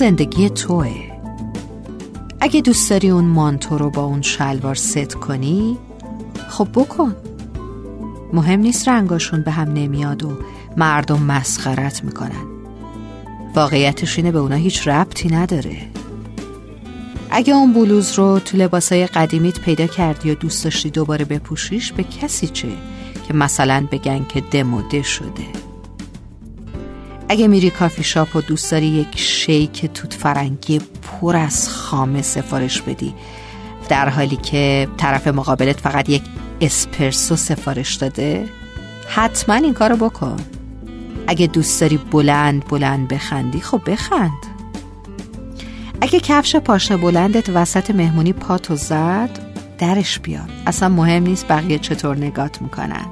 زندگی توه. اگه دوست داری اون مانتو رو با اون شلوار ست کنی خب بکن. مهم نیست رنگاشون به هم نمیاد و مردم مسخرت می‌کنن. واقعیتش اینه به اونا هیچ ربطی نداره. اگه اون بلوز رو تو لباسای قدیمیت پیدا کردی یا دوست داشتی دوباره بپوشیش به کسی چه که مثلا بگن که دموده شده. اگه میری کافی شاپ و دوست داری یک شیک توت فرنگی پر از خامه سفارش بدی در حالی که طرف مقابلت فقط یک اسپرسو سفارش داده حتما این کارو بکن. اگه دوست داری بلند بلند بخندی خب بخند. اگه کفش پاشنه بلندت وسط مهمونی پاتو زد درش بیار. اصلا مهم نیست بقیه چطور نگات می‌کنن.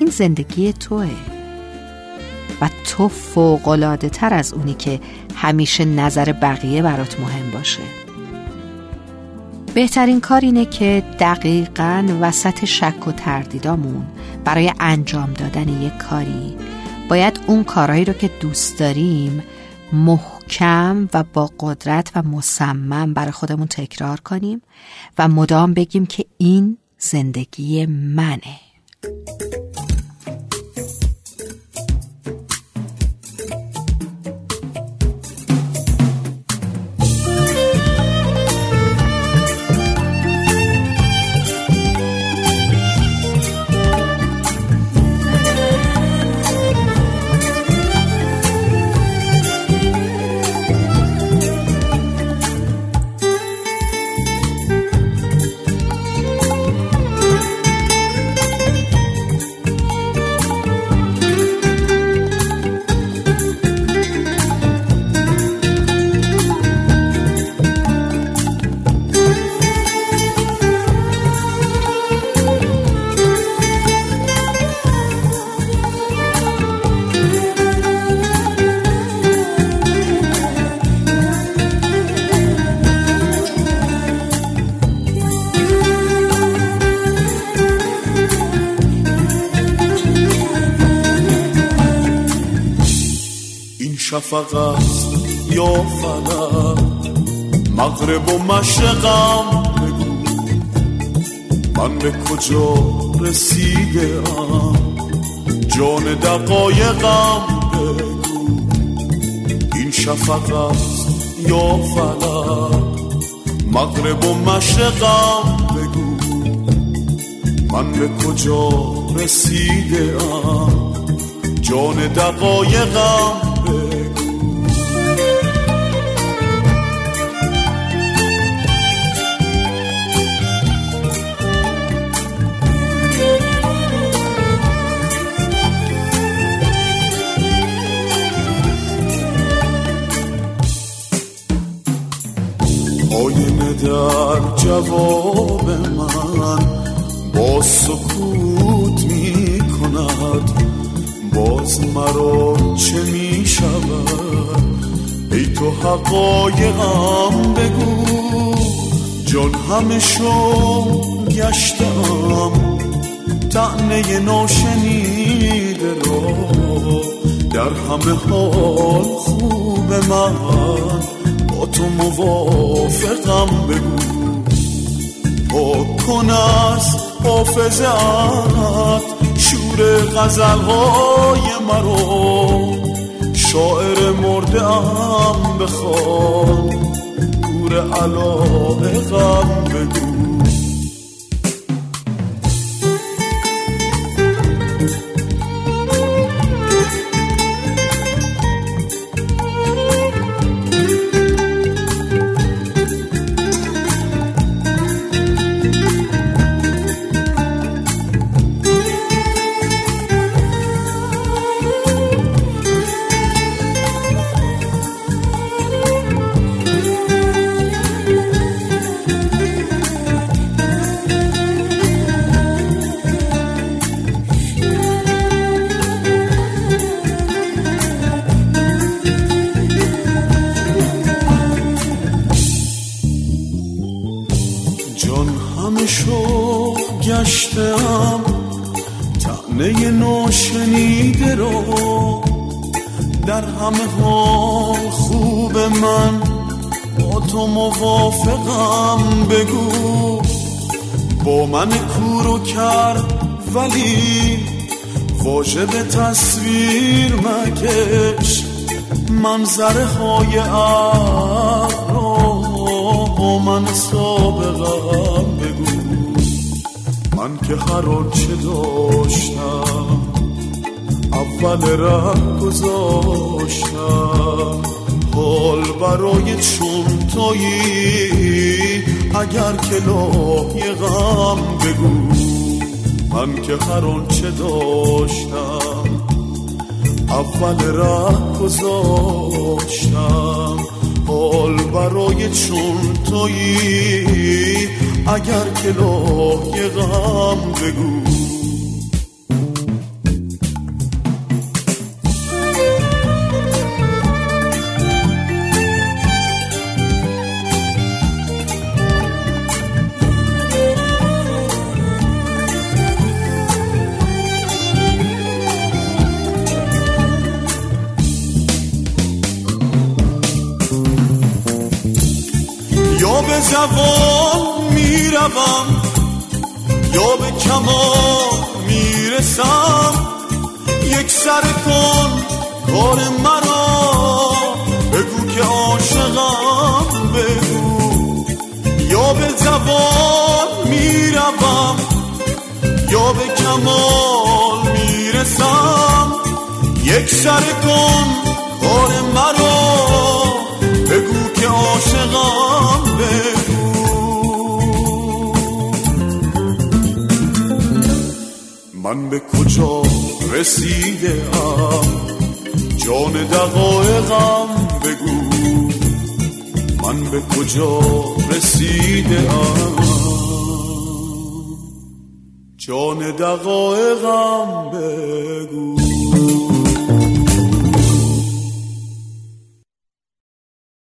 این زندگی توه. و تو فوقلاده تر از اونی که همیشه نظر بقیه برات مهم باشه. بهترین کار اینه که دقیقا وسط شک و تردیدامون برای انجام دادن یک کاری باید اون کارهایی رو که دوست داریم محکم و با قدرت و مصمم برای خودمون تکرار کنیم و مدام بگیم که این زندگی منه. شفق است یا فلک مغرب و مشرقم بگو من به کجا رسیده ام؟ جان دقایقم بگو این شفق است یا فلک مغرب و مشرقم بگو من به کجا رسیده ام؟ جان دقایقم آینه در جواب من با سکوت می کند باز مرا چه می شود ای تو حقایقم بگو. جان همه شو گشتم. تعنه ناشنیده را در همه حال خوب من. تو موافقم بگو. پاک کن از حافظت شور غزلهای مرا. شاعر مرده ام بخوان. گور غم بگو. گشتم. تعنه ناشنیده رو در همه حال خوب من. با تو موافقم بگو. با من کورو کرد ولی واژه به تصویر مکش. منظره های با من سابقم که هر چه داشتم اول رم گذاشتم. حال برای چون تویی اگر که لایقم بگو. من که هر چه داشتم اول راه گذاشتم. حال برای چون تویی اگر که لایقم بگو. به زبان می‌روم. یا به کمال می‌رسم. یک سر کن کار مرا. بگو که عاشقم بگو. یا به زبان می‌روم. یا به کمال می‌رسم. یک سر کن کار مرا. به کجا رسیده ام؟ جان دقایقم بگو. من به کجا رسیده ام؟ جان دقایقم بگو.